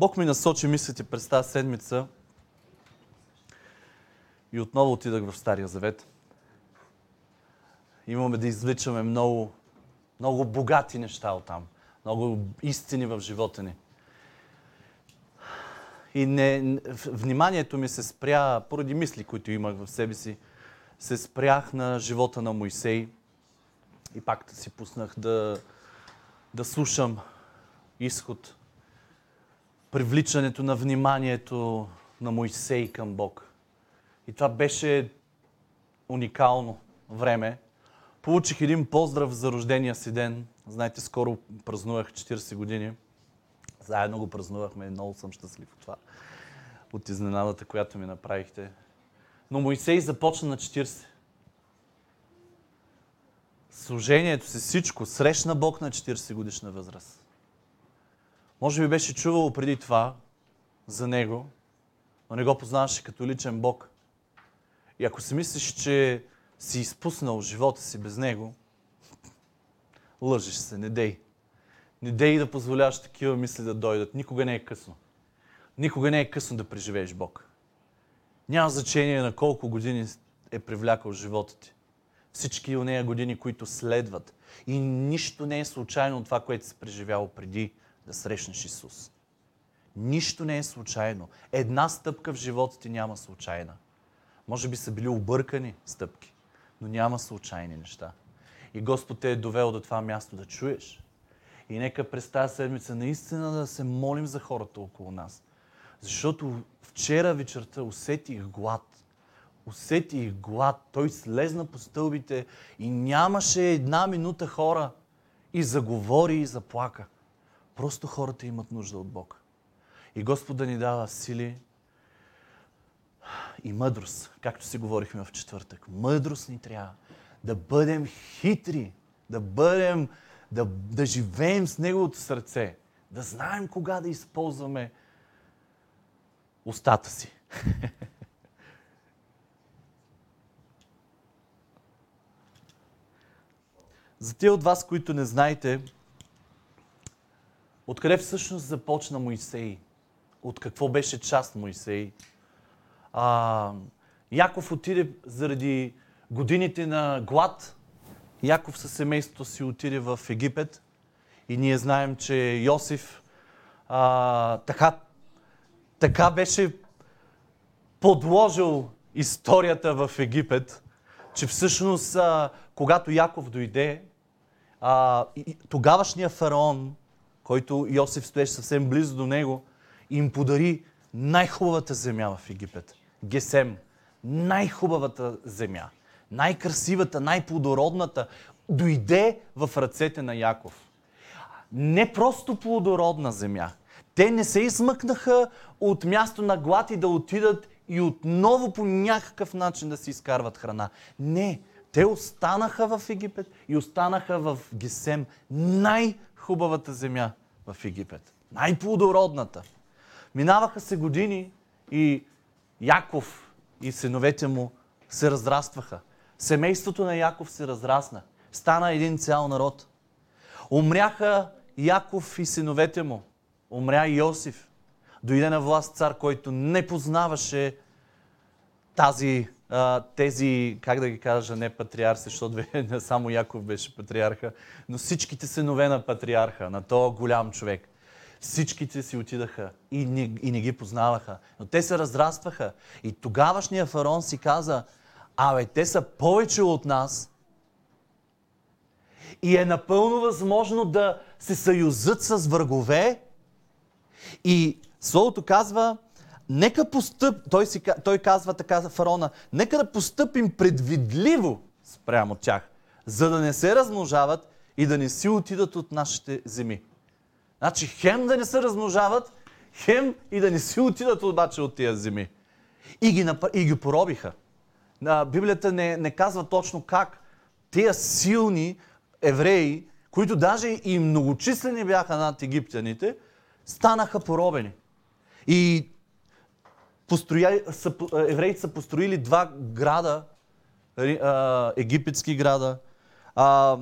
Бог ми насочи мислите през тази седмица и отново отидах в Стария Завет. Имаме да извличаме много, много богати неща от там. Много истини в живота ни. И не, вниманието ми се спря, поради мисли, които имах в себе си, се спрях на живота на Моисей. И пак си пуснах да, да слушам изход привличането на вниманието на Моисей към Бог. И това беше уникално време. Получих един поздрав за рождения си ден. Знаете, скоро празнувах 40 години. Заедно го празнувахме. Много съм щастлив от това. От изненадата, която ми направихте. Но Моисей започна на 40. Служението си, всичко, срещна Бог на 40 годишна възраст. Може би беше чувало преди това за него, но не го познаваше като личен Бог. И ако си мислиш, че си изпуснал живота си без него, лъжиш се, не дей. Не дей да позволяваш такива мисли да дойдат. Никога не е късно. Никога не е късно да преживееш Бог. Няма значение на колко години е привлякал живота ти. Всички от нея години, които следват. И нищо не е случайно от това, което си преживял преди да срещнеш Исус. Нищо не е случайно. Една стъпка в живота ти няма случайна. Може би са били объркани стъпки, но няма случайни неща. И Господ те е довел до това място да чуеш. И нека през тази седмица наистина да се молим за хората около нас. Защото вчера вечерта усетих глад. Усетих глад. Той слезна по стълбите и нямаше една минута хора. И заговори и заплака. Просто хората имат нужда от Бог. И Господ да ни дава сили и мъдрост, както си говорихме в четвъртък. Мъдрост ни трябва да бъдем хитри, да бъдем, да, да живеем с Неговото сърце, да знаем кога да използваме устата си. За тези от вас, които не знаете, Откъде всъщност започна Моисей? От какво беше част Моисей? А, Яков отиде заради годините на глад. Яков със семейството си отиде в Египет. И ние знаем, че Йосиф а, така, така беше подложил историята в Египет, че всъщност, а, когато Яков дойде, а, тогавашния фараон който Йосиф стоеше съвсем близо до него, им подари най-хубавата земя в Египет. Гесем. Най-хубавата земя. Най-красивата, най-плодородната. Дойде в ръцете на Яков. Не просто плодородна земя. Те не се измъкнаха от място на глад и да отидат и отново по някакъв начин да си изкарват храна. Не, те останаха в Египет и останаха в Гесем, най-хубавата земя в Египет. Най-плодородната. Минаваха се години и Яков и синовете му се разрастваха. Семейството на Яков се разрасна. Стана един цял народ. Умряха Яков и синовете му. Умря и Йосиф. Дойде на власт цар, който не познаваше тази, тези, как да ги кажа, не патриарси, защото не само Яков беше патриарха, но всичките синове на патриарха, на този голям човек. Всичките си отидаха и не, и не ги познаваха. Но те се разрастваха. И тогавашния фарон си каза, абе, те са повече от нас. И е напълно възможно да се съюзат с врагове. И Словото казва, нека постъп, той, си, той казва така за фараона, нека да постъпим предвидливо спрямо тях, за да не се размножават и да не си отидат от нашите земи. Значи хем да не се размножават, хем и да не си отидат обаче от тия земи. И ги, и ги поробиха. Библията не, не казва точно как тия силни евреи, които даже и многочислени бяха над египтяните, станаха поробени. И построя, са, евреите са построили два града, египетски града. А,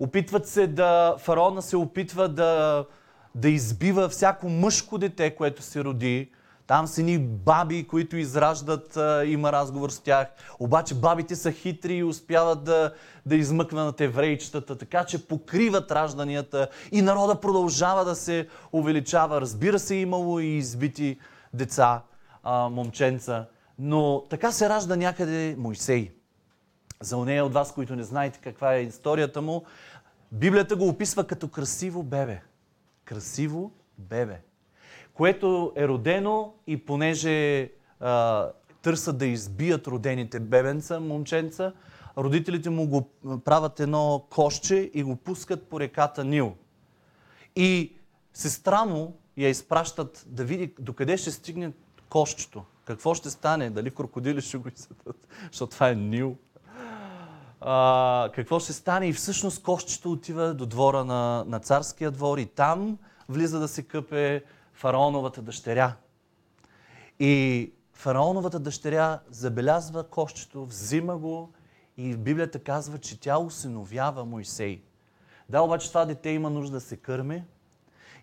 опитват се да, фараона се опитва да, да избива всяко мъжко дете, което се роди. Там са ни баби, които израждат, а, има разговор с тях. Обаче бабите са хитри и успяват да, да измъкват еврейчетата, така че покриват ражданията и народа продължава да се увеличава. Разбира се, имало и избити деца, а, момченца. Но така се ражда някъде Мойсей. За нея от вас, които не знаете каква е историята му, Библията го описва като красиво бебе. Красиво бебе. Което е родено и понеже а, търсят да избият родените бебенца, момченца, родителите му го правят едно кошче и го пускат по реката Нил. И сестра му я изпращат да види докъде ще стигне кошчето. Какво ще стане? Дали крокодили ще го изядат? Защото това е Нил. А, какво ще стане? И всъщност кошчето отива до двора на, на царския двор и там влиза да се къпе фараоновата дъщеря. И фараоновата дъщеря забелязва кошчето, взима го и Библията казва, че тя усиновява Моисей. Да, обаче това дете има нужда да се кърми.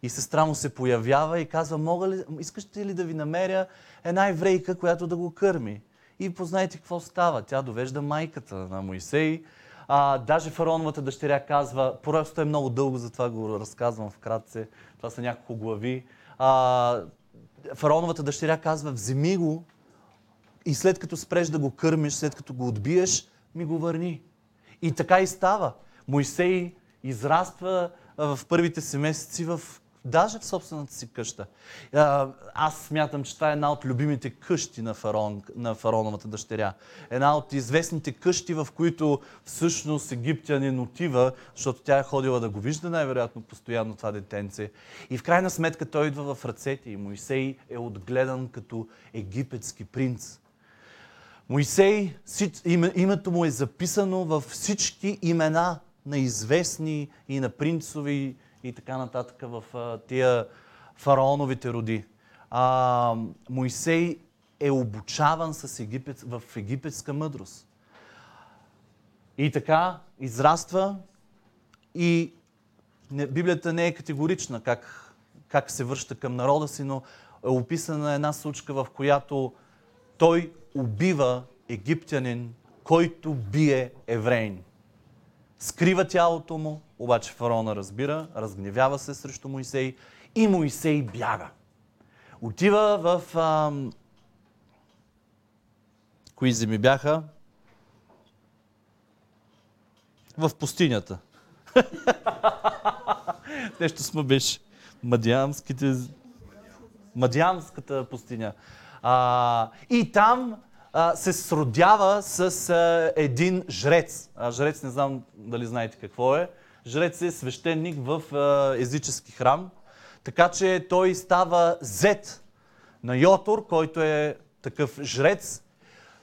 И сестра му се появява и казва, Мога ли, искате ли да ви намеря една еврейка, която да го кърми? И познайте какво става. Тя довежда майката на Моисей. А, даже фараоновата дъщеря казва, просто е много дълго, затова го разказвам вкратце. Това са няколко глави. А, фараоновата дъщеря казва, вземи го и след като спреш да го кърмиш, след като го отбиеш, ми го върни. И така и става. Моисей израства в първите си месеци в даже в собствената си къща. Аз смятам, че това е една от любимите къщи на, фараон, на фараоновата дъщеря. Една от известните къщи, в които всъщност египтянин отива, защото тя е ходила да го вижда най-вероятно постоянно това детенце. И в крайна сметка той идва в ръцете и Моисей е отгледан като египетски принц. Моисей, името му е записано във всички имена на известни и на принцови и така нататък в а, тия фараоновите роди. А, Моисей е обучаван с египет, в египетска мъдрост. И така израства и не, Библията не е категорична как, как се връща към народа си, но е описана една случка, в която той убива египтянин, който бие евреин. Скрива тялото му, обаче фараона разбира, разгневява се срещу Моисей и Моисей бяга. Отива в... Ам... Кои земи бяха? В пустинята. Нещо сме беше. Мадиамските... Мадиамската пустиня. А, и там а, се сродява с а, един жрец. А, жрец не знам дали знаете какво е. Жрец е свещеник в езически храм. Така че той става зет на Йотор, който е такъв жрец.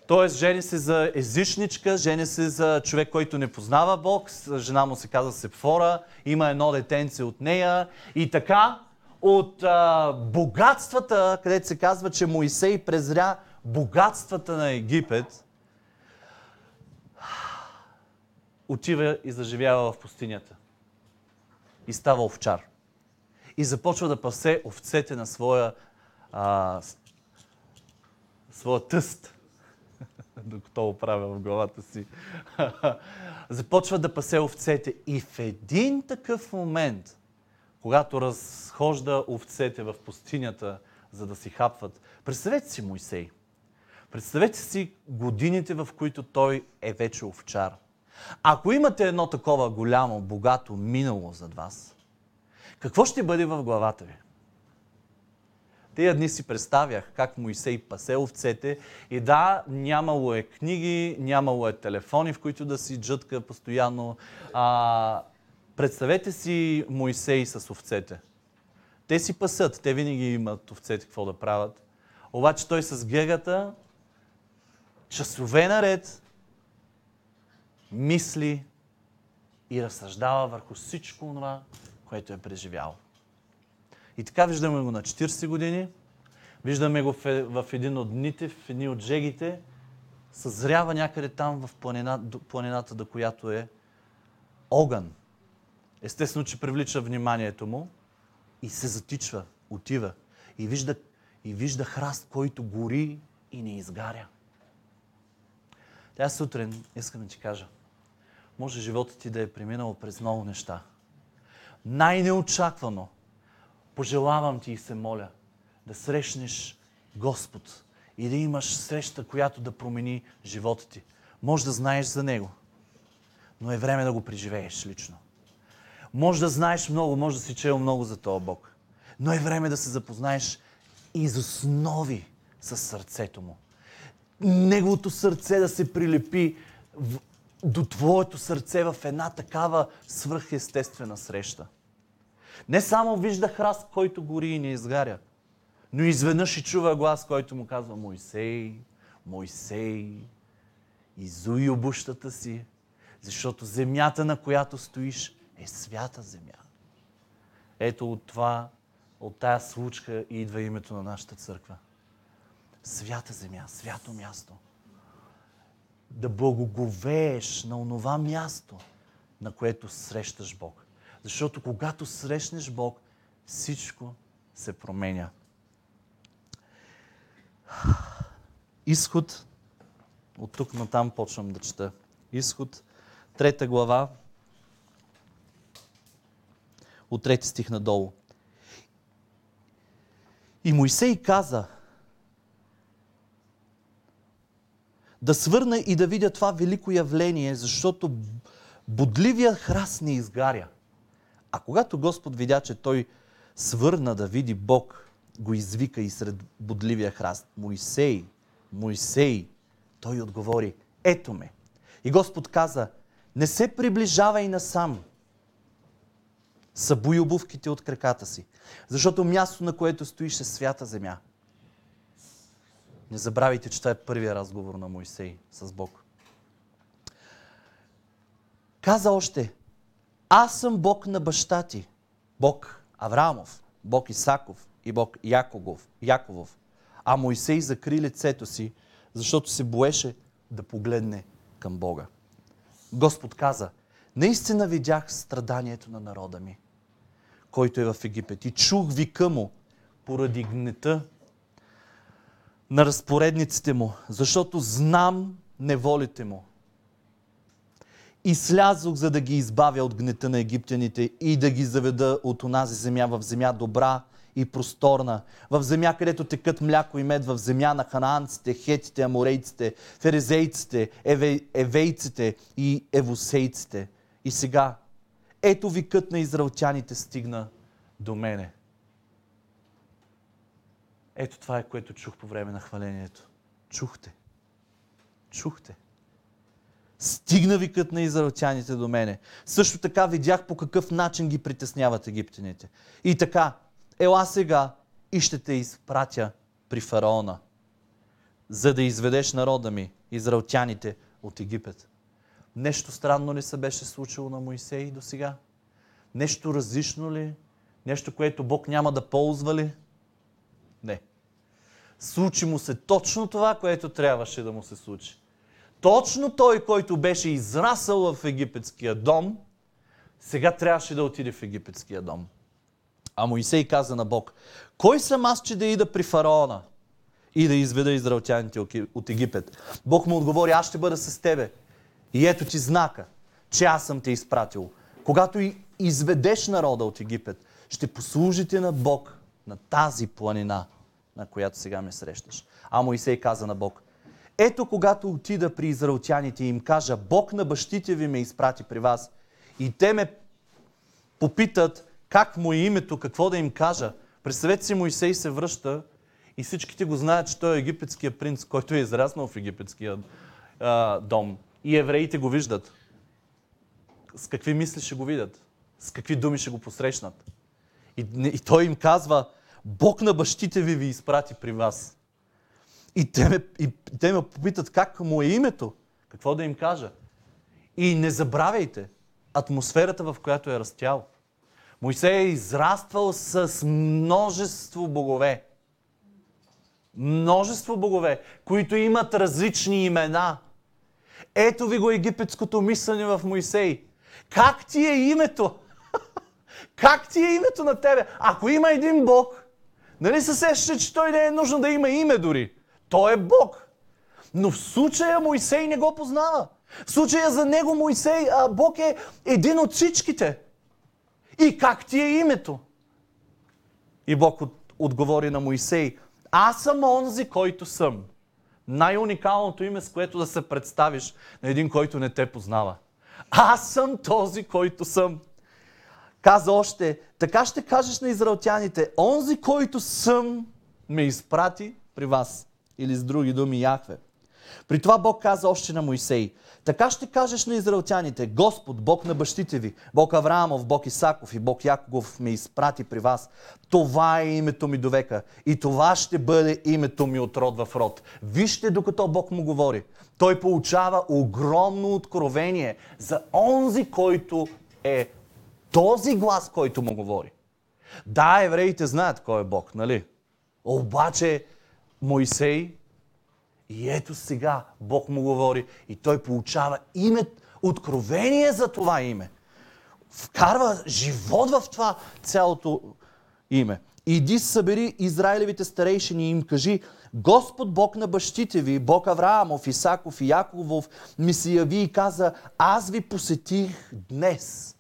Тоест, жени се за езичничка, жени се за човек, който не познава Бог. Жена му се казва Сепфора, има едно детенце от нея. И така, от а, богатствата, където се казва, че Моисей презря богатствата на Египет, отива и заживява в пустинята. И става овчар. И започва да пасе овцете на своя, а, своя тъст. Докато правя в главата си. започва да пасе овцете. И в един такъв момент, когато разхожда овцете в пустинята, за да си хапват, представете си Моисей – Представете си годините, в които той е вече овчар. Ако имате едно такова голямо, богато минало зад вас, какво ще бъде в главата ви? Тия дни си представях как Моисей пасе овцете и да, нямало е книги, нямало е телефони, в които да си джътка постоянно. А, представете си Моисей с овцете. Те си пасат, те винаги имат овцете какво да правят. Обаче той с гегата часове наред мисли и разсъждава върху всичко това, което е преживял. И така виждаме го на 40 години, виждаме го в един от дните, в едни от жегите, съзрява някъде там в планина, планината, до която е огън. Естествено, че привлича вниманието му и се затичва, отива и вижда, и вижда храст, който гори и не изгаря. Тя сутрин искам да ти кажа, може живота ти да е преминал през много неща. Най-неочаквано пожелавам ти и се моля да срещнеш Господ и да имаш среща, която да промени живота ти. Може да знаеш за Него, но е време да го преживееш лично. Може да знаеш много, може да си чел много за този Бог, но е време да се запознаеш из основи с сърцето Му. Неговото сърце да се прилепи до твоето сърце в една такава свръхестествена среща. Не само вижда храст, който гори и не изгаря, но изведнъж и чува глас, който му казва Мойсей, Мойсей, изуй обущата си, защото земята, на която стоиш, е свята земя. Ето от това, от тая случка идва името на нашата църква. Свята земя, свято място. Да благоговееш на онова място, на което срещаш Бог. Защото когато срещнеш Бог, всичко се променя. Изход, от тук на там почвам да чета. Изход, трета глава, от трети стих надолу. И Моисей каза, да свърна и да видя това велико явление, защото бодливия храст не изгаря. А когато Господ видя, че той свърна да види Бог, го извика и сред бодливия храст. Моисей, Моисей, той отговори, ето ме. И Господ каза, не се приближавай насам. Събуй обувките от краката си, защото място, на което стоиш е свята земя. Не забравяйте, че това е първия разговор на Моисей с Бог. Каза още, аз съм Бог на баща ти. Бог Авраамов, Бог Исаков и Бог Яковов. Яковов. А Моисей закри лицето си, защото се боеше да погледне към Бога. Господ каза, наистина видях страданието на народа ми, който е в Египет и чух вика му поради гнета на разпоредниците му, защото знам неволите му. И слязох, за да ги избавя от гнета на египтяните и да ги заведа от онази земя в земя добра и просторна, в земя, където текат мляко и мед, в земя на ханаанците, хетите, аморейците, ферезейците, еве, евейците и евосейците. И сега, ето викът на израелтяните стигна до мене. Ето това е, което чух по време на хвалението. Чухте. Чухте. Стигна викът на израелтяните до мене. Също така видях по какъв начин ги притесняват египтяните. И така, ела сега и ще те изпратя при фараона, за да изведеш народа ми, израелтяните, от Египет. Нещо странно ли се беше случило на Моисей до сега? Нещо различно ли? Нещо, което Бог няма да ползва ли? Не. Случи му се точно това, което трябваше да му се случи. Точно той, който беше израсъл в египетския дом, сега трябваше да отиде в египетския дом. А Моисей каза на Бог, кой съм аз, че да ида при фараона и да изведа израелтяните от Египет? Бог му отговори, аз ще бъда с тебе. И ето ти знака, че аз съм те изпратил. Когато изведеш народа от Египет, ще послужите на Бог на тази планина, на която сега ме срещаш. А Моисей каза на Бог, ето когато отида при израелтяните и им кажа, Бог на бащите ви ме изпрати при вас и те ме попитат как му е името, какво да им кажа. Представете си, Моисей се връща и всичките го знаят, че той е египетския принц, който е израснал в египетския а, дом. И евреите го виждат. С какви мисли ще го видят? С какви думи ще го посрещнат? И, и той им казва, Бог на бащите ви ви изпрати при вас. И те, ме, и те ме попитат как му е името. Какво да им кажа? И не забравяйте атмосферата, в която е растял. Моисей е израствал с множество богове. Множество богове, които имат различни имена. Ето ви го египетското мислене в Моисей. Как ти е името? Как ти е името на тебе? Ако има един Бог, нали се сеща, че той не е нужно да има име дори? Той е Бог. Но в случая Моисей не го познава. В случая за него Моисей, а Бог е един от всичките. И как ти е името? И Бог от, отговори на Моисей, аз съм онзи, който съм. Най-уникалното име, с което да се представиш на един, който не те познава. Аз съм този, който съм. Каза още, така ще кажеш на израелтяните, онзи, който съм, ме изпрати при вас. Или с други думи, Яхве. При това Бог каза още на Моисей, така ще кажеш на израелтяните, Господ, Бог на бащите ви, Бог Авраамов, Бог Исаков и Бог Яков ме изпрати при вас. Това е името ми до века и това ще бъде името ми от род в род. Вижте докато Бог му говори. Той получава огромно откровение за онзи, който е този глас, който му говори. Да, евреите знаят кой е Бог, нали? Обаче Моисей и ето сега Бог му говори и той получава име, откровение за това име. Вкарва живот в това цялото име. Иди събери Израилевите старейшини и им кажи, Господ Бог на бащите ви, Бог Авраамов, Исаков и Яковов, ми се яви и каза, аз ви посетих днес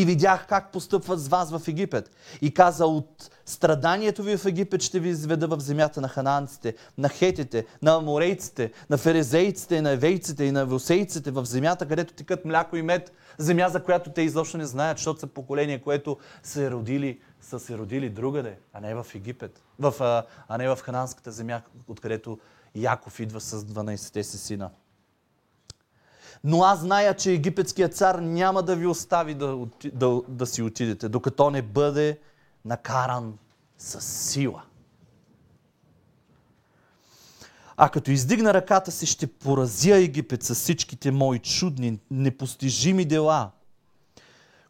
и видях как постъпват с вас в Египет. И каза, от страданието ви в Египет ще ви изведа в земята на хананците, на хетите, на аморейците, на ферезейците, на евейците и на вусейците, в земята, където текат мляко и мед, земя, за която те изобщо не знаят, защото са поколение, което са родили, са се родили другаде, а не в Египет, в, а не в хананската земя, откъдето Яков идва с 12-те си сина. Но аз зная, че египетският цар няма да ви остави да, да, да си отидете, докато не бъде накаран с сила. А като издигна ръката си, ще поразя Египет с всичките мои чудни, непостижими дела,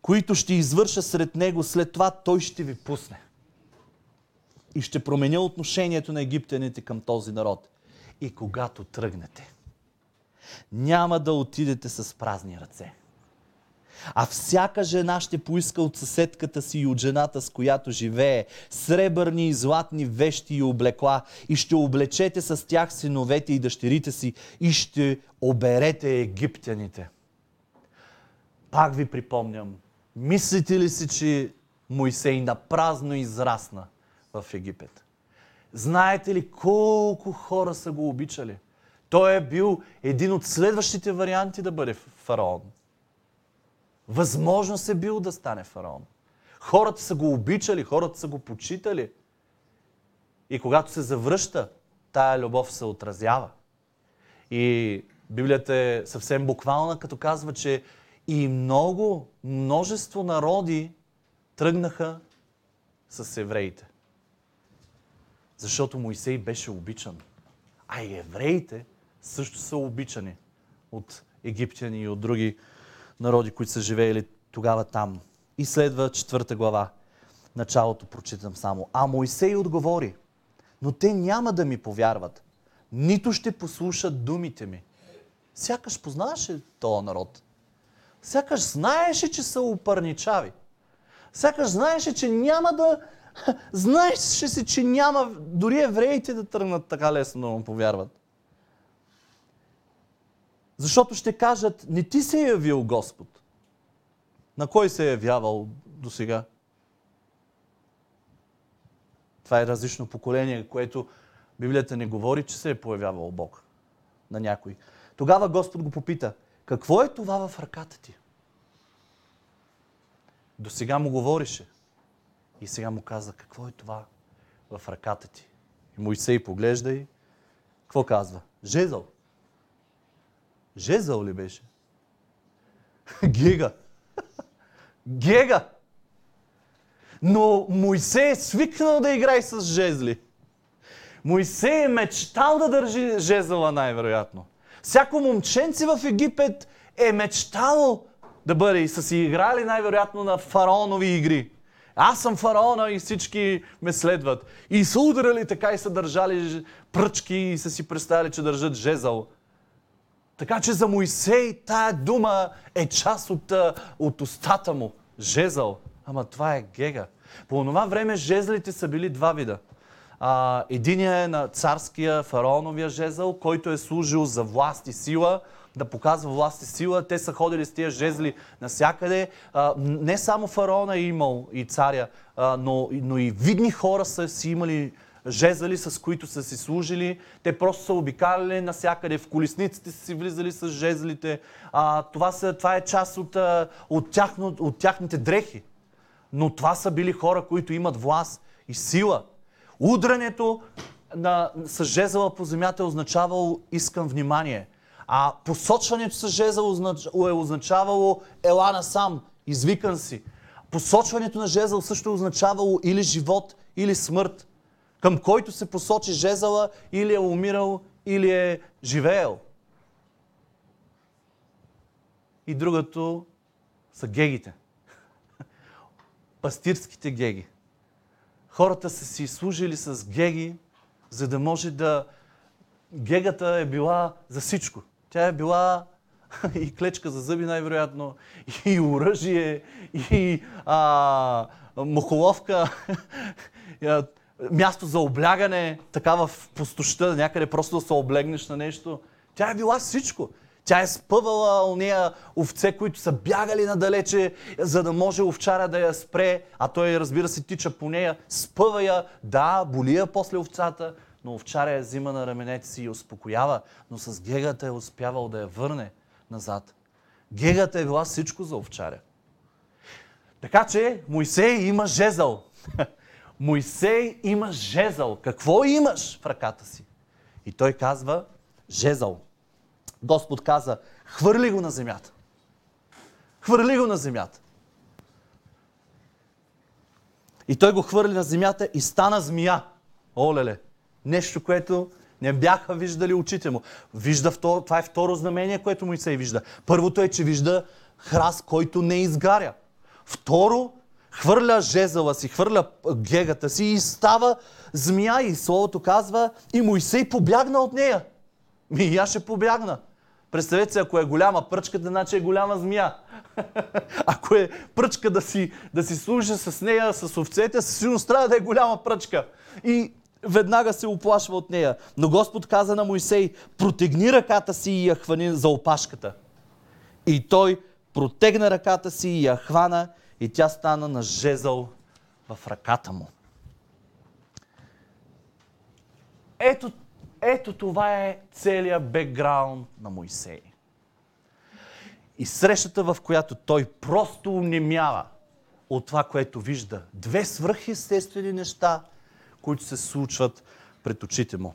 които ще извърша сред него, след това той ще ви пусне. И ще променя отношението на египтяните към този народ. И когато тръгнете, няма да отидете с празни ръце. А всяка жена ще поиска от съседката си и от жената, с която живее, сребърни и златни вещи и облекла и ще облечете с тях синовете и дъщерите си и ще оберете египтяните. Пак ви припомням, мислите ли си, че Моисей напразно израсна в Египет? Знаете ли колко хора са го обичали? Той е бил един от следващите варианти да бъде фараон. Възможно се бил да стане фараон. Хората са го обичали, хората са го почитали. И когато се завръща, тая любов се отразява. И Библията е съвсем буквална, като казва, че и много, множество народи тръгнаха с евреите. Защото Моисей беше обичан. А и евреите също са обичани от египтяни и от други народи, които са живеели тогава там. И следва четвърта глава. Началото прочитам само. А Моисей отговори, но те няма да ми повярват, нито ще послушат думите ми. Сякаш познаваше този народ. Сякаш знаеше, че са упърничави. Сякаш знаеше, че няма да... Знаеше се, че няма дори евреите да тръгнат така лесно да му повярват. Защото ще кажат, не ти се е явил Господ. На кой се е явявал до сега? Това е различно поколение, което Библията не говори, че се е появявал Бог на някой. Тогава Господ го попита, какво е това в ръката ти? До сега му говорише. И сега му каза, какво е това в ръката ти? И Моисей поглежда и какво казва? Жезъл. Жезъл ли беше? Гега. Гега. Но Моисей е свикнал да играе с жезли. Моисей е мечтал да държи жезъла най-вероятно. Всяко момченце в Египет е мечтало да бъде и са си играли най-вероятно на фараонови игри. Аз съм фараона и всички ме следват. И са ударили така и са държали пръчки и са си представили, че държат жезъл. Така че за Моисей тая дума е част от, от устата му. Жезъл. Ама това е гега. По това време жезлите са били два вида. А, единият е на царския фараоновия жезъл, който е служил за власт и сила, да показва власт и сила. Те са ходили с тия жезли навсякъде. А, не само фараона е имал и царя, а, но, но и видни хора са си имали жезали, с които са си служили. Те просто са обикаляли навсякъде, в колесниците са си влизали с жезлите. А, това, са, това е част от, от, тяхно, от тяхните дрехи. Но това са били хора, които имат власт и сила. Удрането на, с жезъла по земята е означавало искам внимание. А посочването с жезъл е означавало ела насам, извикан си. Посочването на жезъл също е означавало или живот, или смърт към който се посочи жезъла, или е умирал, или е живеел. И другото са гегите. Пастирските геги. Хората са си служили с геги, за да може да... Гегата е била за всичко. Тя е била и клечка за зъби най-вероятно, и оръжие, и а, мухоловка, място за облягане, така в пустоща, някъде просто да се облегнеш на нещо. Тя е била всичко. Тя е спъвала ония овце, които са бягали надалече, за да може овчара да я спре, а той, разбира се, тича по нея. Спъва я, да, боли я после овцата, но овчаря я взима на раменете си и успокоява, но с гегата е успявал да я върне назад. Гегата е била всичко за овчаря. Така че Моисей има жезъл. Моисей има жезъл. Какво имаш в ръката си? И той казва, жезъл. Господ каза, хвърли го на земята. Хвърли го на земята. И той го хвърли на земята и стана змия. Олеле, нещо, което не бяха виждали очите му. Вижда това е второ знамение, което Моисей вижда. Първото е, че вижда храст, който не изгаря. Второ, хвърля жезъла си, хвърля гегата си и става змия. И Словото казва, и Моисей побягна от нея. Ми и аз ще побягна. Представете се, ако е голяма пръчка, значи е голяма змия. ако е пръчка да си, да си служи с нея, с овцете, със сигурност трябва да е голяма пръчка. И веднага се оплашва от нея. Но Господ каза на Моисей, протегни ръката си и я хвани за опашката. И той протегна ръката си и я хвана и тя стана на жезъл в ръката му. Ето, ето това е целият бекграунд на Моисей. И срещата, в която той просто унемява от това, което вижда. Две свръхестествени неща, които се случват пред очите му.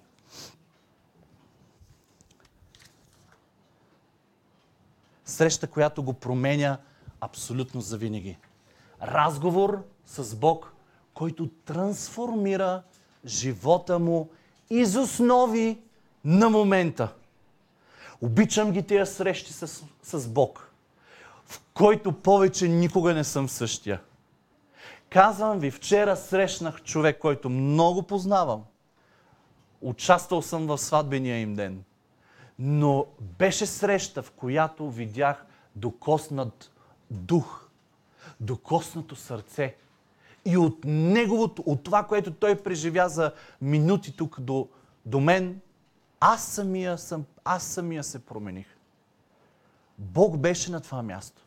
Среща, която го променя абсолютно завинаги разговор с Бог, който трансформира живота му из основи на момента. Обичам ги тия срещи с, с Бог, в който повече никога не съм същия. Казвам ви, вчера срещнах човек, който много познавам. Участвал съм в сватбения им ден. Но беше среща, в която видях докоснат дух докоснато сърце. И от неговото, от това, което той преживя за минути тук до, до мен, аз самия, съм, аз самия се промених. Бог беше на това място.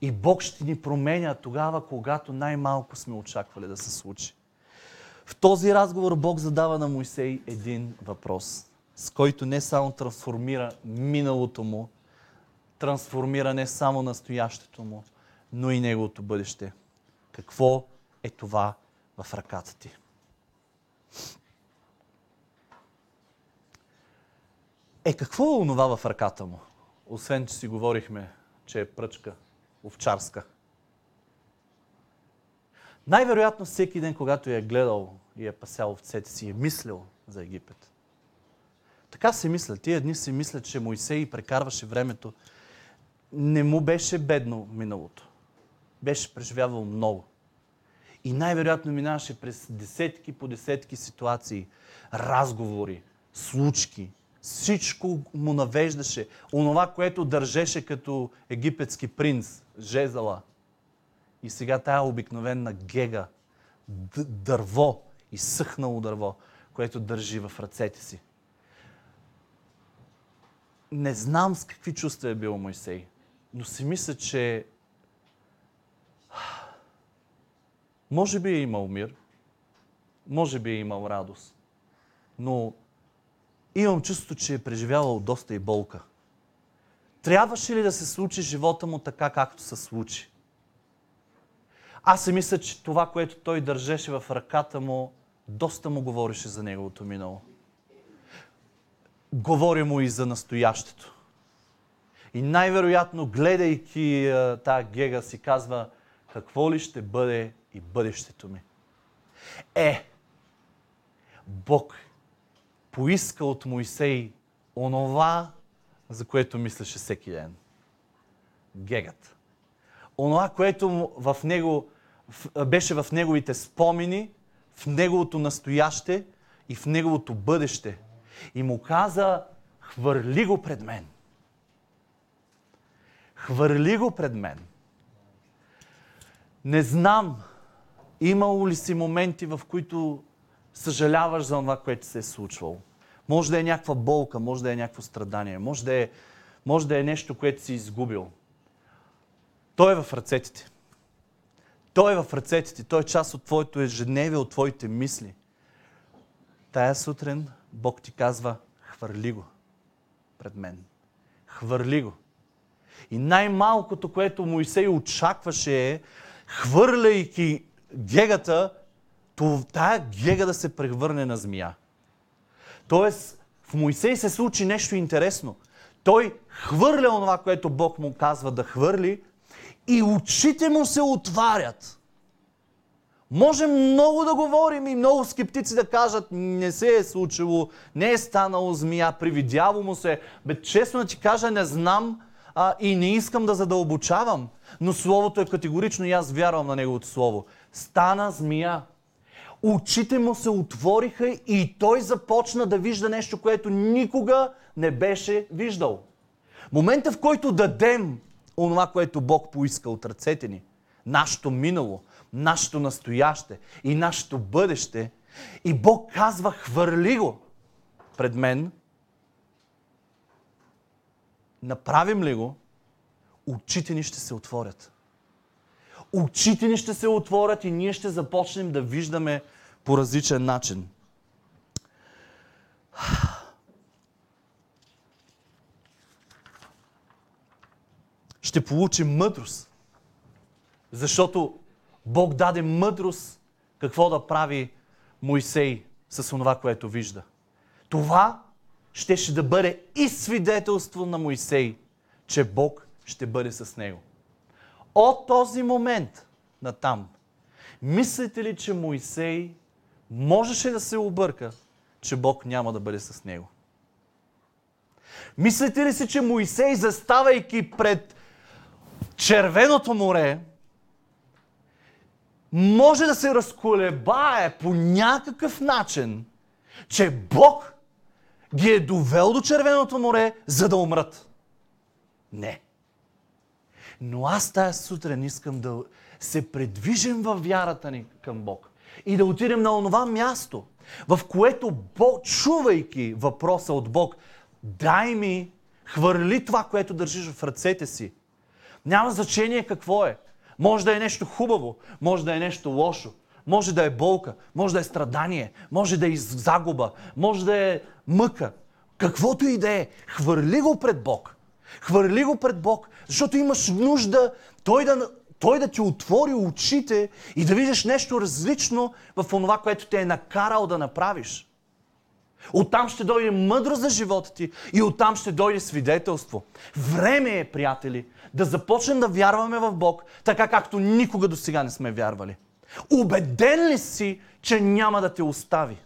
И Бог ще ни променя тогава, когато най-малко сме очаквали да се случи. В този разговор Бог задава на Моисей един въпрос, с който не само трансформира миналото му, трансформира не само настоящето му, но и неговото бъдеще. Какво е това в ръката ти? Е, какво е онова в ръката му? Освен, че си говорихме, че е пръчка, овчарска. Най-вероятно всеки ден, когато е гледал и е пасял овцете си, е мислил за Египет. Така се мисля. Тия дни си мисля, че Моисей прекарваше времето. Не му беше бедно миналото беше преживявал много. И най-вероятно минаваше през десетки по десетки ситуации, разговори, случки. Всичко му навеждаше. Онова, което държеше като египетски принц, жезала. И сега тая обикновена гега, дърво, изсъхнало дърво, което държи в ръцете си. Не знам с какви чувства е бил Мойсей, но си мисля, че може би е имал мир, може би е имал радост, но имам чувство, че е преживявал доста и болка. Трябваше ли да се случи живота му така, както се случи? Аз си мисля, че това, което той държеше в ръката му, доста му говореше за неговото минало. Говори му и за настоящето. И най-вероятно, гледайки тази гега, си казва, какво ли ще бъде и бъдещето ми. Е, Бог поиска от Моисей онова, за което мислеше всеки ден. Гегът. Онова, което в него, беше в неговите спомени, в неговото настояще и в неговото бъдеще. И му каза, хвърли го пред мен. Хвърли го пред мен. Не знам, имало ли си моменти, в които съжаляваш за това, което се е случвало. Може да е някаква болка, може да е някакво страдание, може да е, може да е нещо, което си изгубил. Той е в ръцете ти. Той е в ръцете ти. Той е част от твоето ежедневие, от твоите мисли. Тая сутрин Бог ти казва, хвърли го пред мен. Хвърли го. И най-малкото, което Моисей очакваше е, хвърляйки гегата, тая гега да се превърне на змия. Тоест, в Моисей се случи нещо интересно. Той хвърля онова, което Бог му казва да хвърли и очите му се отварят. Може много да говорим и много скептици да кажат, не се е случило, не е станало змия, привидяло му се. Бе, честно да ти кажа, не знам а, и не искам да задълбочавам, но Словото е категорично и аз вярвам на Неговото Слово. Стана змия очите му се отвориха и той започна да вижда нещо, което никога не беше виждал. Момента, в който дадем онова, което Бог поиска от ръцете ни, нашето минало, нашето настояще и нашето бъдеще, и Бог казва, хвърли го пред мен, направим ли го, очите ни ще се отворят очите ни ще се отворят и ние ще започнем да виждаме по различен начин. Ще получим мъдрост. Защото Бог даде мъдрост какво да прави Моисей с това, което вижда. Това щеше да бъде и свидетелство на Моисей, че Бог ще бъде с него. От този момент на там, мислите ли, че Моисей можеше да се обърка, че Бог няма да бъде с него? Мислите ли си, че Моисей, заставайки пред червеното море, може да се разколебае по някакъв начин, че Бог ги е довел до червеното море, за да умрат? Не. Но аз тази сутрин искам да се предвижим във вярата ни към Бог и да отидем на онова място, в което Бог, чувайки въпроса от Бог, дай ми, хвърли това, което държиш в ръцете си. Няма значение какво е. Може да е нещо хубаво, може да е нещо лошо, може да е болка, може да е страдание, може да е загуба, може да е мъка. Каквото и да е, хвърли го пред Бог. Хвърли го пред Бог, защото имаш нужда той да, той да ти отвори очите и да видиш нещо различно в това, което те е накарал да направиш. Оттам ще дойде мъдрост за живота ти и оттам ще дойде свидетелство. Време е, приятели, да започнем да вярваме в Бог, така както никога до сега не сме вярвали. Убеден ли си, че няма да те остави?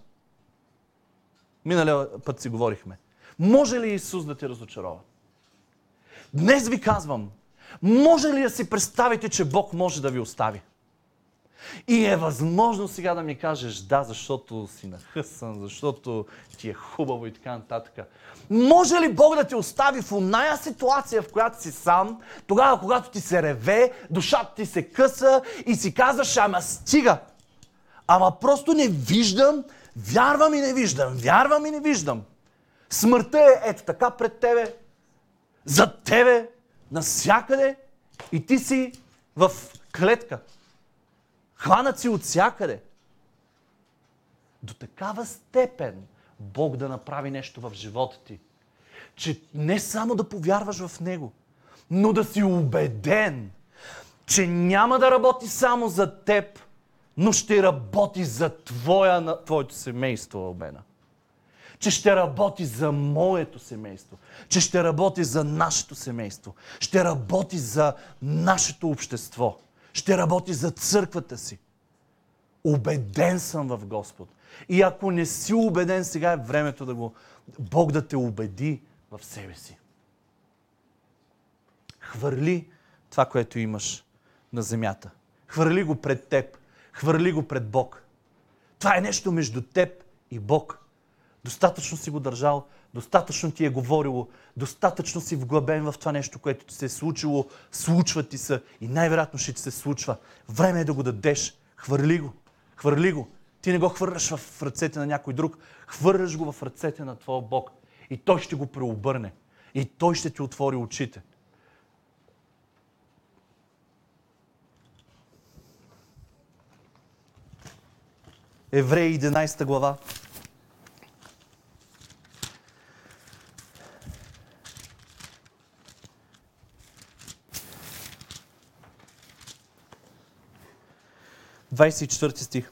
Миналия път си говорихме. Може ли Исус да те разочарова? Днес ви казвам, може ли да си представите, че Бог може да ви остави? И е възможно сега да ми кажеш да, защото си нахъсан, защото ти е хубаво и така нататък. Може ли Бог да те остави в оная ситуация, в която си сам, тогава когато ти се реве, душата ти се къса и си казваш, ама стига. Ама просто не виждам, вярвам и не виждам, вярвам и не виждам. Смъртта е ето така пред тебе, зад тебе, насякъде и ти си в клетка. Хванат си от всякъде. До такава степен Бог да направи нещо в живота ти, че не само да повярваш в Него, но да си убеден, че няма да работи само за теб, но ще работи за твоя, твоето семейство, Албена. Че ще работи за моето семейство. Че ще работи за нашето семейство. Ще работи за нашето общество. Ще работи за църквата си. Обеден съм в Господ. И ако не си убеден, сега е времето да го... Бог да те убеди в себе си. Хвърли това, което имаш на земята. Хвърли го пред теб. Хвърли го пред Бог. Това е нещо между теб и Бог. Достатъчно си го държал, достатъчно ти е говорило, достатъчно си вглъбен в това нещо, което ти се е случило, случва ти се и най-вероятно ще ти се случва. Време е да го дадеш. Хвърли го. Хвърли го. Ти не го хвърляш в ръцете на някой друг. Хвърляш го в ръцете на твоя Бог. И Той ще го преобърне. И Той ще ти отвори очите. Евреи 11 глава. Двадесет стих.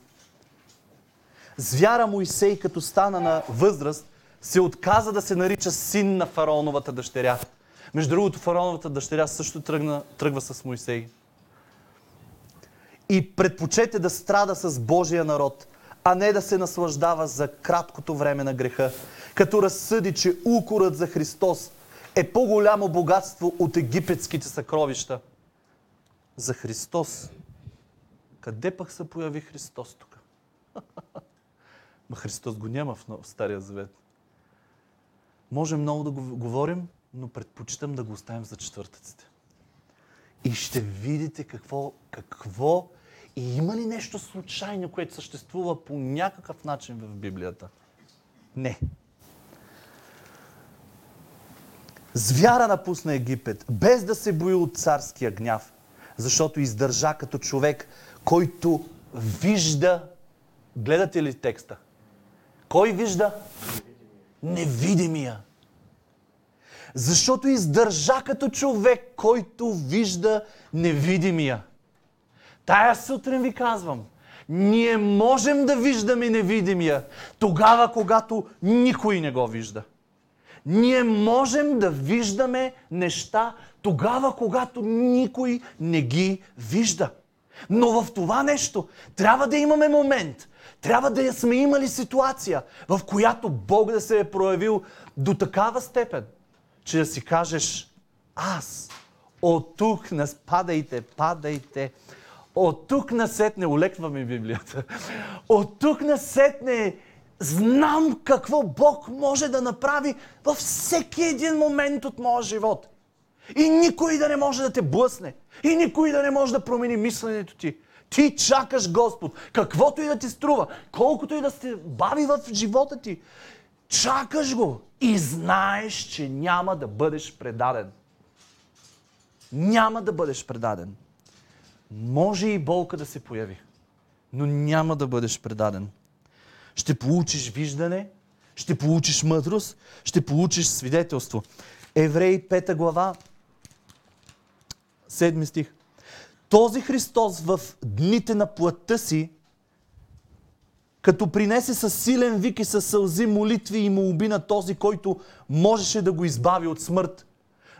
Звяра Моисей, като стана на възраст, се отказа да се нарича син на фараоновата дъщеря. Между другото, фараоновата дъщеря също тръгна, тръгва с Моисей. И предпочете да страда с Божия народ, а не да се наслаждава за краткото време на греха, като разсъди, че укорът за Христос е по-голямо богатство от египетските съкровища. За Христос. Къде пък се появи Христос тук? Ма Христос го няма в Стария Завет. Може много да го говорим, но предпочитам да го оставим за четвъртъците. И ще видите какво, какво и има ли нещо случайно, което съществува по някакъв начин в Библията? Не. Звяра напусна Египет, без да се бои от царския гняв, защото издържа като човек, който вижда. Гледате ли текста? Кой вижда? Невидимия. Защото издържа като човек, който вижда невидимия. Тая сутрин ви казвам, ние можем да виждаме невидимия тогава, когато никой не го вижда. Ние можем да виждаме неща тогава, когато никой не ги вижда. Но в това нещо трябва да имаме момент, трябва да сме имали ситуация, в която Бог да се е проявил до такава степен, че да си кажеш, аз от тук не падайте, падайте. От тук насетне, улекваме Библията, от тук насетне знам какво Бог може да направи във всеки един момент от моя живот. И никой да не може да те блъсне. И никой да не може да промени мисленето ти. Ти чакаш Господ. Каквото и да ти струва, колкото и да се бави в живота ти, чакаш го и знаеш, че няма да бъдеш предаден. Няма да бъдеш предаден. Може и болка да се появи, но няма да бъдеш предаден. Ще получиш виждане, ще получиш мъдрост, ще получиш свидетелство. Евреи 5 глава, 7 стих. Този Христос в дните на плътта си, като принесе със силен вик и със сълзи молитви и молби на този, който можеше да го избави от смърт.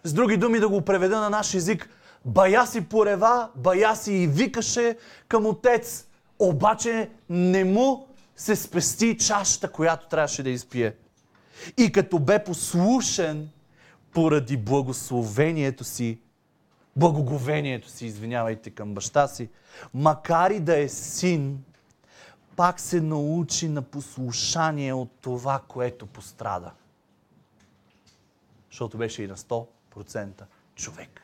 С други думи да го преведа на наш език, бая си порева, бая си и викаше към отец, обаче не му се спести чашата, която трябваше да изпие. И като бе послушен поради благословението си, благоговението си, извинявайте, към баща си, макар и да е син, пак се научи на послушание от това, което пострада. Защото беше и на 100% човек.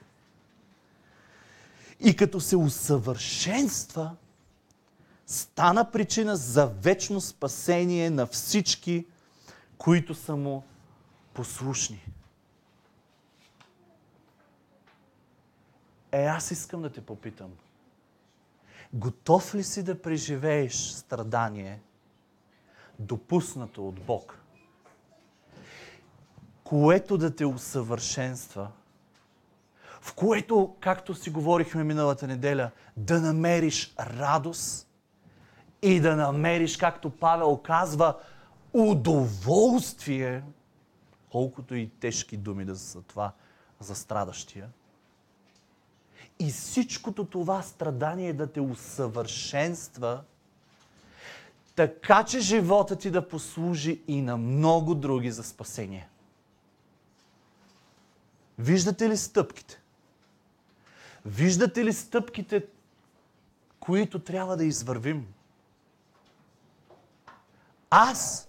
И като се усъвършенства, стана причина за вечно спасение на всички, които са му послушни. Е, аз искам да те попитам. Готов ли си да преживееш страдание, допуснато от Бог, което да те усъвършенства, в което, както си говорихме миналата неделя, да намериш радост и да намериш, както Павел казва, удоволствие, колкото и тежки думи да са това за страдащия – и всичкото това страдание да те усъвършенства, така че живота ти да послужи и на много други за спасение. Виждате ли стъпките? Виждате ли стъпките, които трябва да извървим? Аз,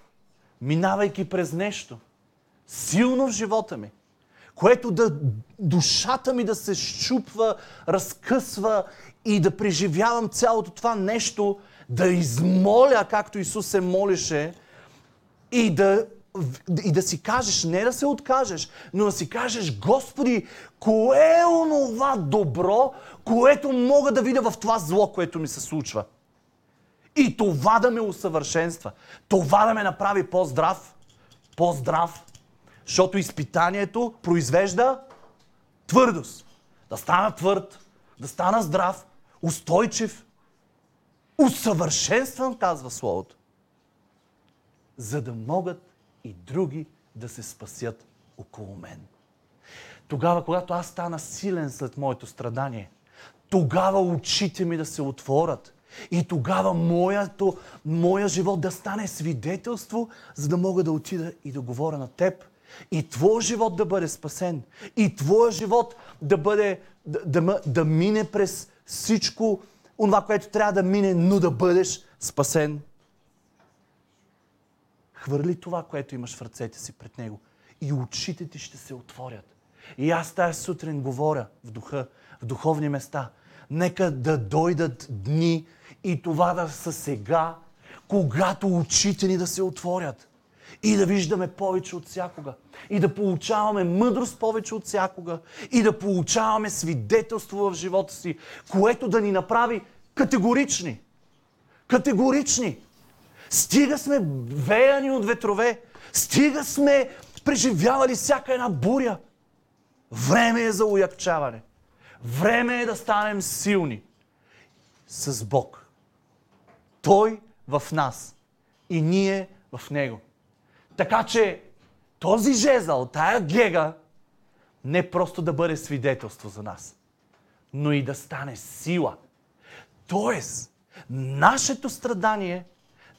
минавайки през нещо, силно в живота ми, което да душата ми да се щупва, разкъсва и да преживявам цялото това нещо, да измоля, както Исус се молеше, и да, и да си кажеш, не да се откажеш, но да си кажеш, Господи, кое е онова добро, което мога да видя в това зло, което ми се случва? И това да ме усъвършенства. Това да ме направи по-здрав. По-здрав защото изпитанието произвежда твърдост. Да стана твърд, да стана здрав, устойчив, усъвършенстван, казва Словото. За да могат и други да се спасят около мен. Тогава, когато аз стана силен след моето страдание, тогава очите ми да се отворят. И тогава моето, моя живот да стане свидетелство, за да мога да отида и да говоря на теб – и твоя живот да бъде спасен. И твоя живот да бъде, да, да, да мине през всичко, това, което трябва да мине, но да бъдеш спасен. Хвърли това, което имаш в ръцете си пред Него. И очите ти ще се отворят. И аз тази сутрин говоря в духа, в духовни места. Нека да дойдат дни и това да са сега, когато очите ни да се отворят и да виждаме повече от всякога. И да получаваме мъдрост повече от всякога. И да получаваме свидетелство в живота си, което да ни направи категорични. Категорични. Стига сме веяни от ветрове. Стига сме преживявали всяка една буря. Време е за уякчаване. Време е да станем силни с Бог. Той в нас и ние в Него. Така че този жезъл, тая гега, не просто да бъде свидетелство за нас, но и да стане сила. Тоест, нашето страдание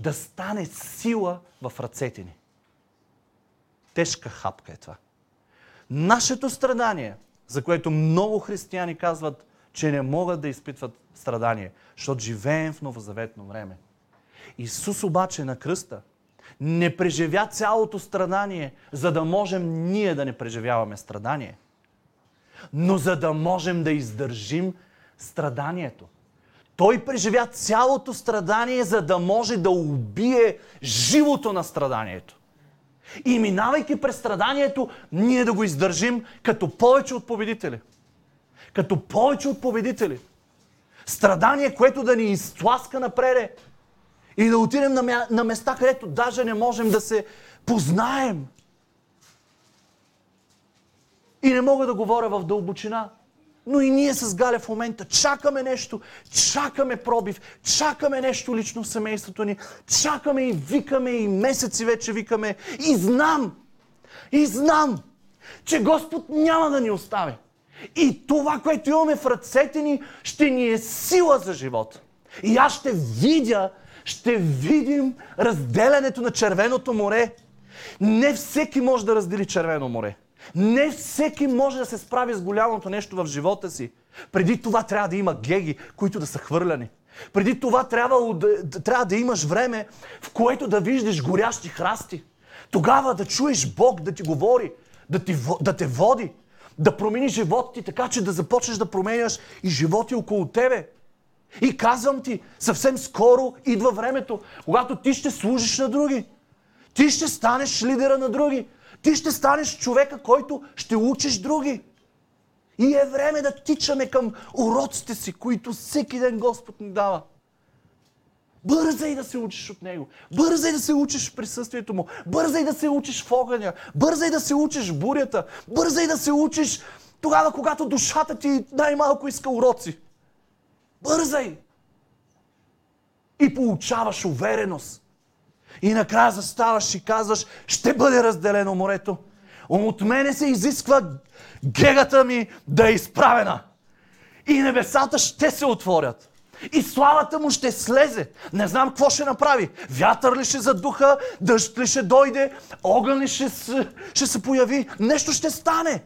да стане сила в ръцете ни. Тежка хапка е това. Нашето страдание, за което много християни казват, че не могат да изпитват страдание, защото живеем в новозаветно време. Исус обаче на кръста не преживя цялото страдание, за да можем ние да не преживяваме страдание, но за да можем да издържим страданието. Той преживя цялото страдание, за да може да убие живото на страданието. И минавайки през страданието, ние да го издържим като повече от победители. Като повече от победители. Страдание, което да ни изтласка напред и да отидем на, мя... на места, където даже не можем да се познаем. И не мога да говоря в дълбочина. Но и ние с Галя в момента чакаме нещо, чакаме пробив, чакаме нещо лично в семейството ни, чакаме и викаме и месеци вече викаме. И знам, и знам, че Господ няма да ни остави. И това, което имаме в ръцете ни, ще ни е сила за живот. И аз ще видя ще видим разделянето на Червеното море. Не всеки може да раздели Червено море. Не всеки може да се справи с голямото нещо в живота си. Преди това трябва да има геги, които да са хвърляни. Преди това трябва да, трябва да имаш време, в което да виждаш горящи храсти. Тогава да чуеш Бог да ти говори, да, ти, да те води, да промени живота ти така, че да започнеш да променяш и животи около тебе. И казвам ти, съвсем скоро идва времето, когато ти ще служиш на други. Ти ще станеш лидера на други. Ти ще станеш човека, който ще учиш други. И е време да тичаме към уроците си, които всеки ден Господ ни дава. Бързай да се учиш от Него. Бързай да се учиш в присъствието Му. Бързай да се учиш в огъня. Бързай да се учиш в бурята. Бързай да се учиш тогава, когато душата ти най-малко иска уроци. Бързай! И получаваш увереност. И накрая заставаш и казваш, ще бъде разделено морето. От мене се изисква гегата ми да е изправена. И небесата ще се отворят. И славата му ще слезе. Не знам какво ще направи. Вятър ли ще задуха, дъжд ли ще дойде, огън ли ще, ще се появи. Нещо ще стане.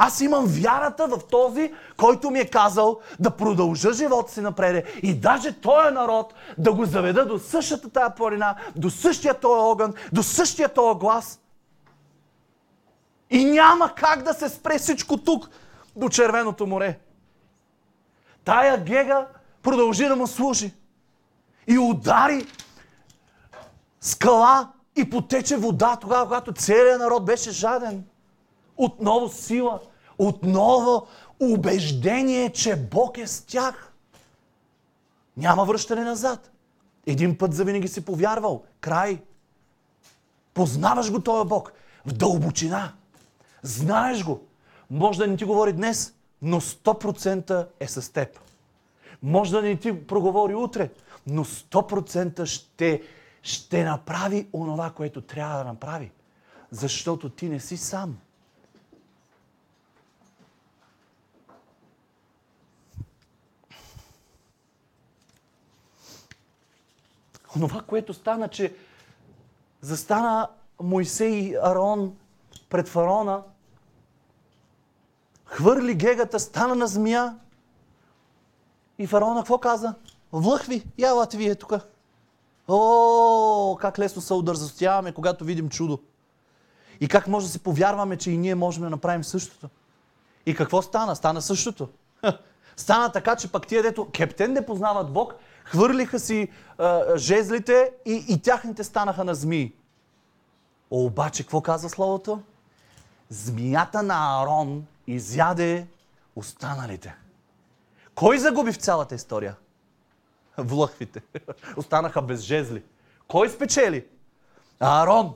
Аз имам вярата в този, който ми е казал да продължа живота си напред и даже този народ да го заведа до същата тая планина, до същия този огън, до същия този глас. И няма как да се спре всичко тук до Червеното море. Тая гега продължи да му служи. И удари скала и потече вода тогава, когато целият народ беше жаден. Отново сила, отново убеждение, че Бог е с тях. Няма връщане назад. Един път завинаги си повярвал. Край. Познаваш го този Бог в дълбочина. Знаеш го. Може да не ти говори днес, но 100% е с теб. Може да не ти проговори утре, но 100% ще, ще направи онова, което трябва да направи. Защото ти не си сам. Онова, което стана, че застана Моисей и Арон пред фараона, хвърли гегата, стана на змия и фараона какво каза? Влъхви, ялате вие тук. О, как лесно се удързостяваме, когато видим чудо. И как може да се повярваме, че и ние можем да направим същото. И какво стана? Стана същото. Стана така, че пък тия, дето кептен не познават Бог, хвърлиха си а, жезлите и, и тяхните станаха на змии. Обаче, какво казва Словото? Змията на Арон изяде останалите. Кой загуби в цялата история? Влъхвите. Останаха без жезли. Кой спечели? Аарон.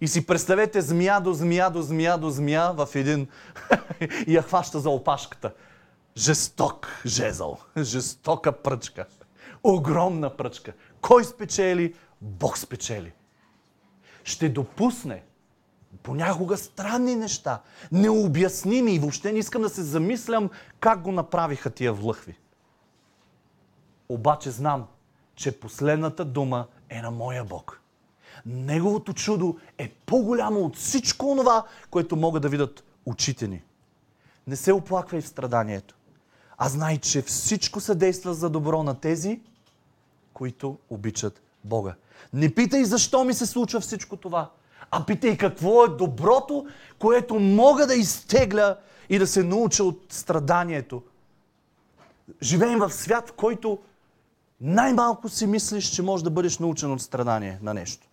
И си представете змия до змия до змия до змия в един и я хваща за опашката. Жесток жезъл. Жестока пръчка. Огромна пръчка. Кой спечели? Бог спечели. Ще допусне понякога странни неща, необясними и въобще не искам да се замислям как го направиха тия влъхви. Обаче знам, че последната дума е на моя Бог. Неговото чудо е по-голямо от всичко това, което могат да видят очите ни. Не се оплаквай в страданието, а знай, че всичко се действа за добро на тези, които обичат Бога. Не питай защо ми се случва всичко това, а питай какво е доброто, което мога да изтегля и да се науча от страданието. Живеем в свят, в който най-малко си мислиш, че можеш да бъдеш научен от страдание на нещо.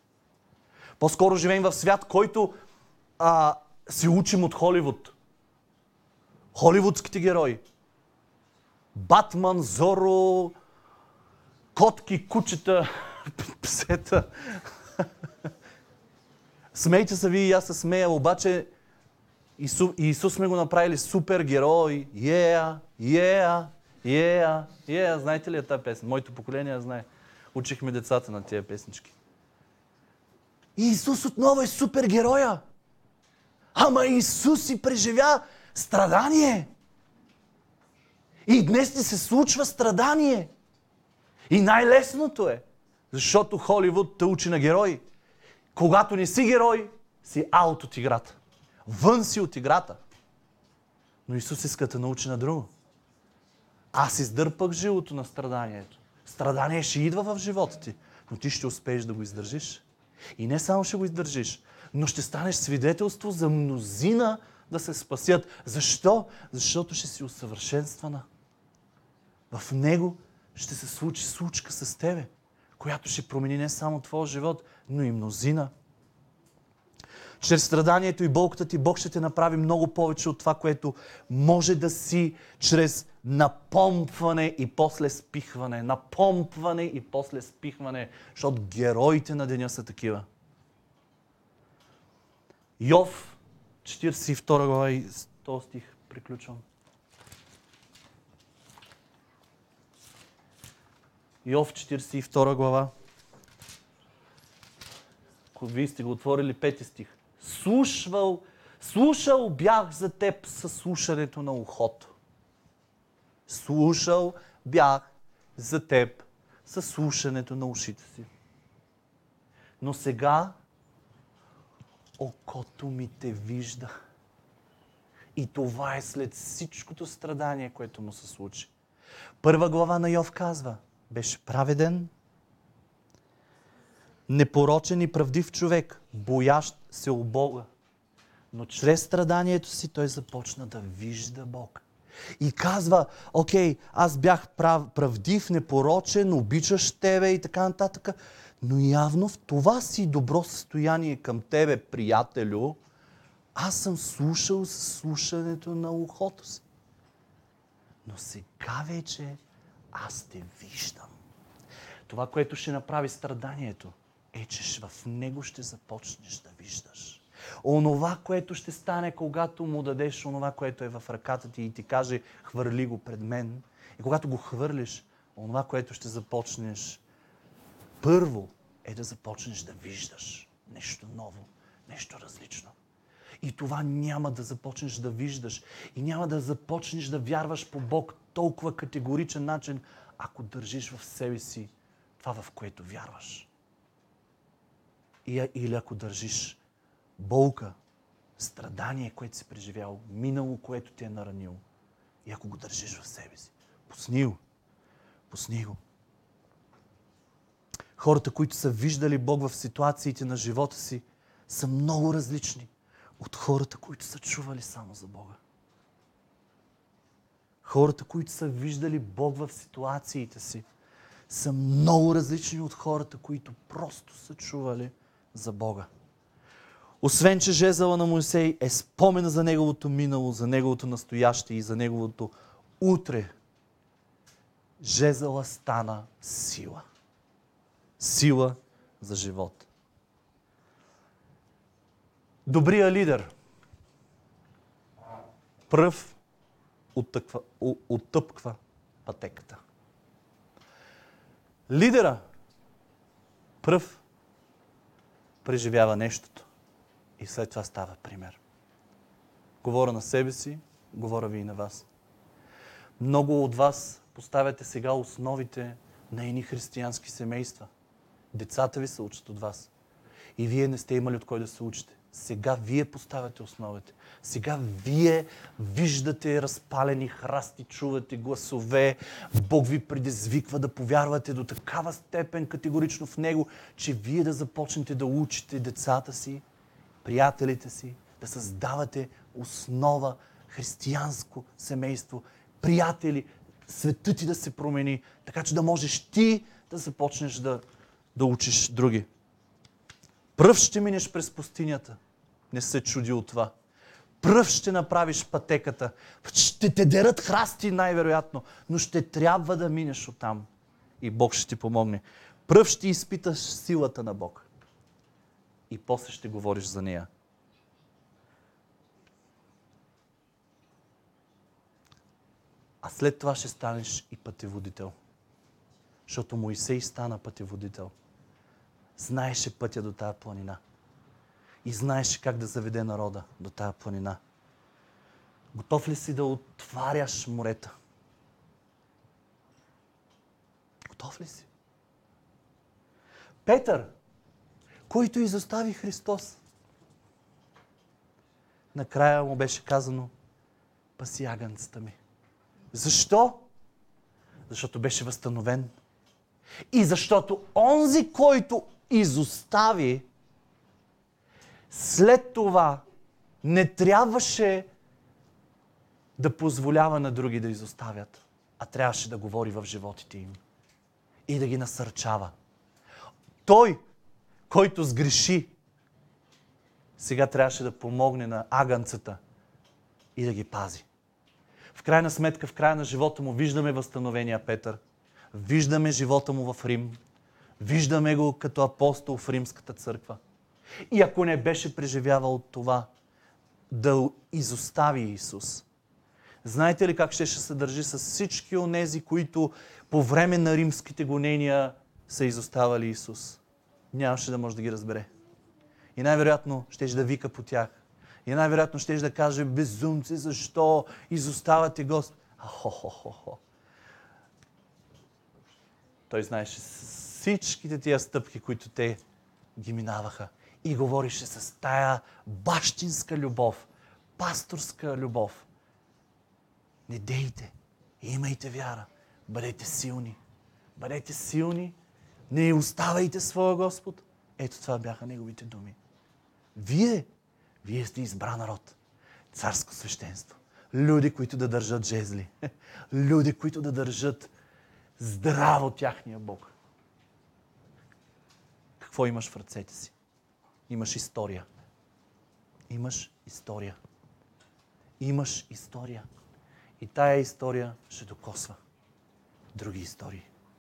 По-скоро живеем в свят, който а, се учим от Холивуд. Холивудските герои. Батман, Зоро, котки, кучета, псета. Смейте се вие и аз се смея, обаче Исус, Исус сме го направили супер герой. Yeah, yeah, yeah, yeah. Знаете ли я тази песен? Моето поколение знае. Учихме децата на тия песнички. И Исус отново е супер героя. Ама Исус си преживя страдание. И днес ти се случва страдание. И най-лесното е, защото Холивуд те учи на герои. Когато не си герой, си аут от играта. Вън си от играта. Но Исус иска да научи на друго. Аз издърпах жилото на страданието. Страдание ще идва в живота ти, но ти ще успееш да го издържиш. И не само ще го издържиш, но ще станеш свидетелство за мнозина да се спасят. Защо? Защото ще си усъвършенствана. В него ще се случи случка с тебе, която ще промени не само твоя живот, но и мнозина. Чрез страданието и болката ти Бог ще те направи много повече от това, което може да си чрез напомпване и после спихване. Напомпване и после спихване, защото героите на деня са такива. Йов, 42 глава и 100 стих, приключвам. Йов, 42 глава. Ако вие сте го отворили, пети стих. Слушвал, слушал бях за теб със слушането на ухото. Слушал бях за теб със слушането на ушите си. Но сега окото ми те вижда. И това е след всичкото страдание, което му се случи. Първа глава на Йов казва, беше праведен, непорочен и правдив човек, боящ се у Бога. Но чрез страданието си той започна да вижда Бог. И казва, окей, аз бях прав, правдив, непорочен, обичаш тебе и така нататък. Но явно в това си добро състояние към тебе, приятелю, аз съм слушал с слушането на ухото си. Но сега вече аз те виждам. Това, което ще направи страданието, е, че в него ще започнеш да виждаш. Онова, което ще стане, когато му дадеш онова, което е в ръката ти и ти каже, хвърли го пред мен. И когато го хвърлиш, онова, което ще започнеш, първо е да започнеш да виждаш нещо ново, нещо различно. И това няма да започнеш да виждаш и няма да започнеш да вярваш по Бог толкова категоричен начин, ако държиш в себе си това, в което вярваш. Или ако държиш болка, страдание, което си преживял, минало, което ти е наранило. И ако го държиш в себе си, пусни го. Пусни го. Хората, които са виждали Бог в ситуациите на живота си, са много различни от хората, които са чували само за Бога. Хората, които са виждали Бог в ситуациите си, са много различни от хората, които просто са чували за Бога. Освен, че жезъла на Моисей е спомен за неговото минало, за неговото настояще и за неговото утре, жезъла стана сила. Сила за живот. Добрия лидер пръв оттъква, оттъпква пътеката. Лидера пръв преживява нещото и след това става пример. Говоря на себе си, говоря ви и на вас. Много от вас поставяте сега основите на едни християнски семейства. Децата ви се учат от вас. И вие не сте имали от кой да се учите. Сега вие поставяте основите. Сега вие виждате разпалени храсти, чувате гласове. Бог ви предизвиква да повярвате до такава степен категорично в Него, че вие да започнете да учите децата си, приятелите си, да създавате основа, християнско семейство, приятели, светът ти да се промени, така че да можеш ти да започнеш да, да учиш други. Пръв ще минеш през пустинята. Не се чуди от това. Пръв ще направиш пътеката. Ще те дерат храсти най-вероятно, но ще трябва да минеш оттам. И Бог ще ти помогне. Пръв ще изпиташ силата на Бог. И после ще говориш за нея. А след това ще станеш и пътеводител. Защото Моисей стана пътеводител знаеше пътя до тая планина. И знаеше как да заведе народа до тая планина. Готов ли си да отваряш морета? Готов ли си? Петър, който изостави Христос накрая му беше казано, паси агънцата ми. Защо? Защото беше възстановен. И защото онзи, който изостави, след това не трябваше да позволява на други да изоставят, а трябваше да говори в животите им и да ги насърчава. Той, който сгреши, сега трябваше да помогне на агънцата и да ги пази. В крайна сметка, в края на живота му виждаме възстановения Петър. Виждаме живота му в Рим. Виждаме го като апостол в Римската църква. И ако не беше преживявал това, да изостави Исус, знаете ли как ще се държи с всички онези, които по време на римските гонения са изоставали Исус? Нямаше да може да ги разбере. И най-вероятно ще да вика по тях. И най-вероятно ще да каже, безумци, защо изоставате Господ? Хо-хо-хо-хо. Той знаеше всичките тия стъпки, които те ги минаваха. И говорише с тая бащинска любов, пасторска любов. Не дейте, имайте вяра, бъдете силни. Бъдете силни, не оставайте своя Господ. Ето това бяха неговите думи. Вие, вие сте избран народ, царско свещенство. Люди, които да държат жезли. Люди, които да държат здраво тяхния Бог. Какво имаш в ръцете си? Имаш история. Имаш история. Имаш история. И тая история ще докосва други истории.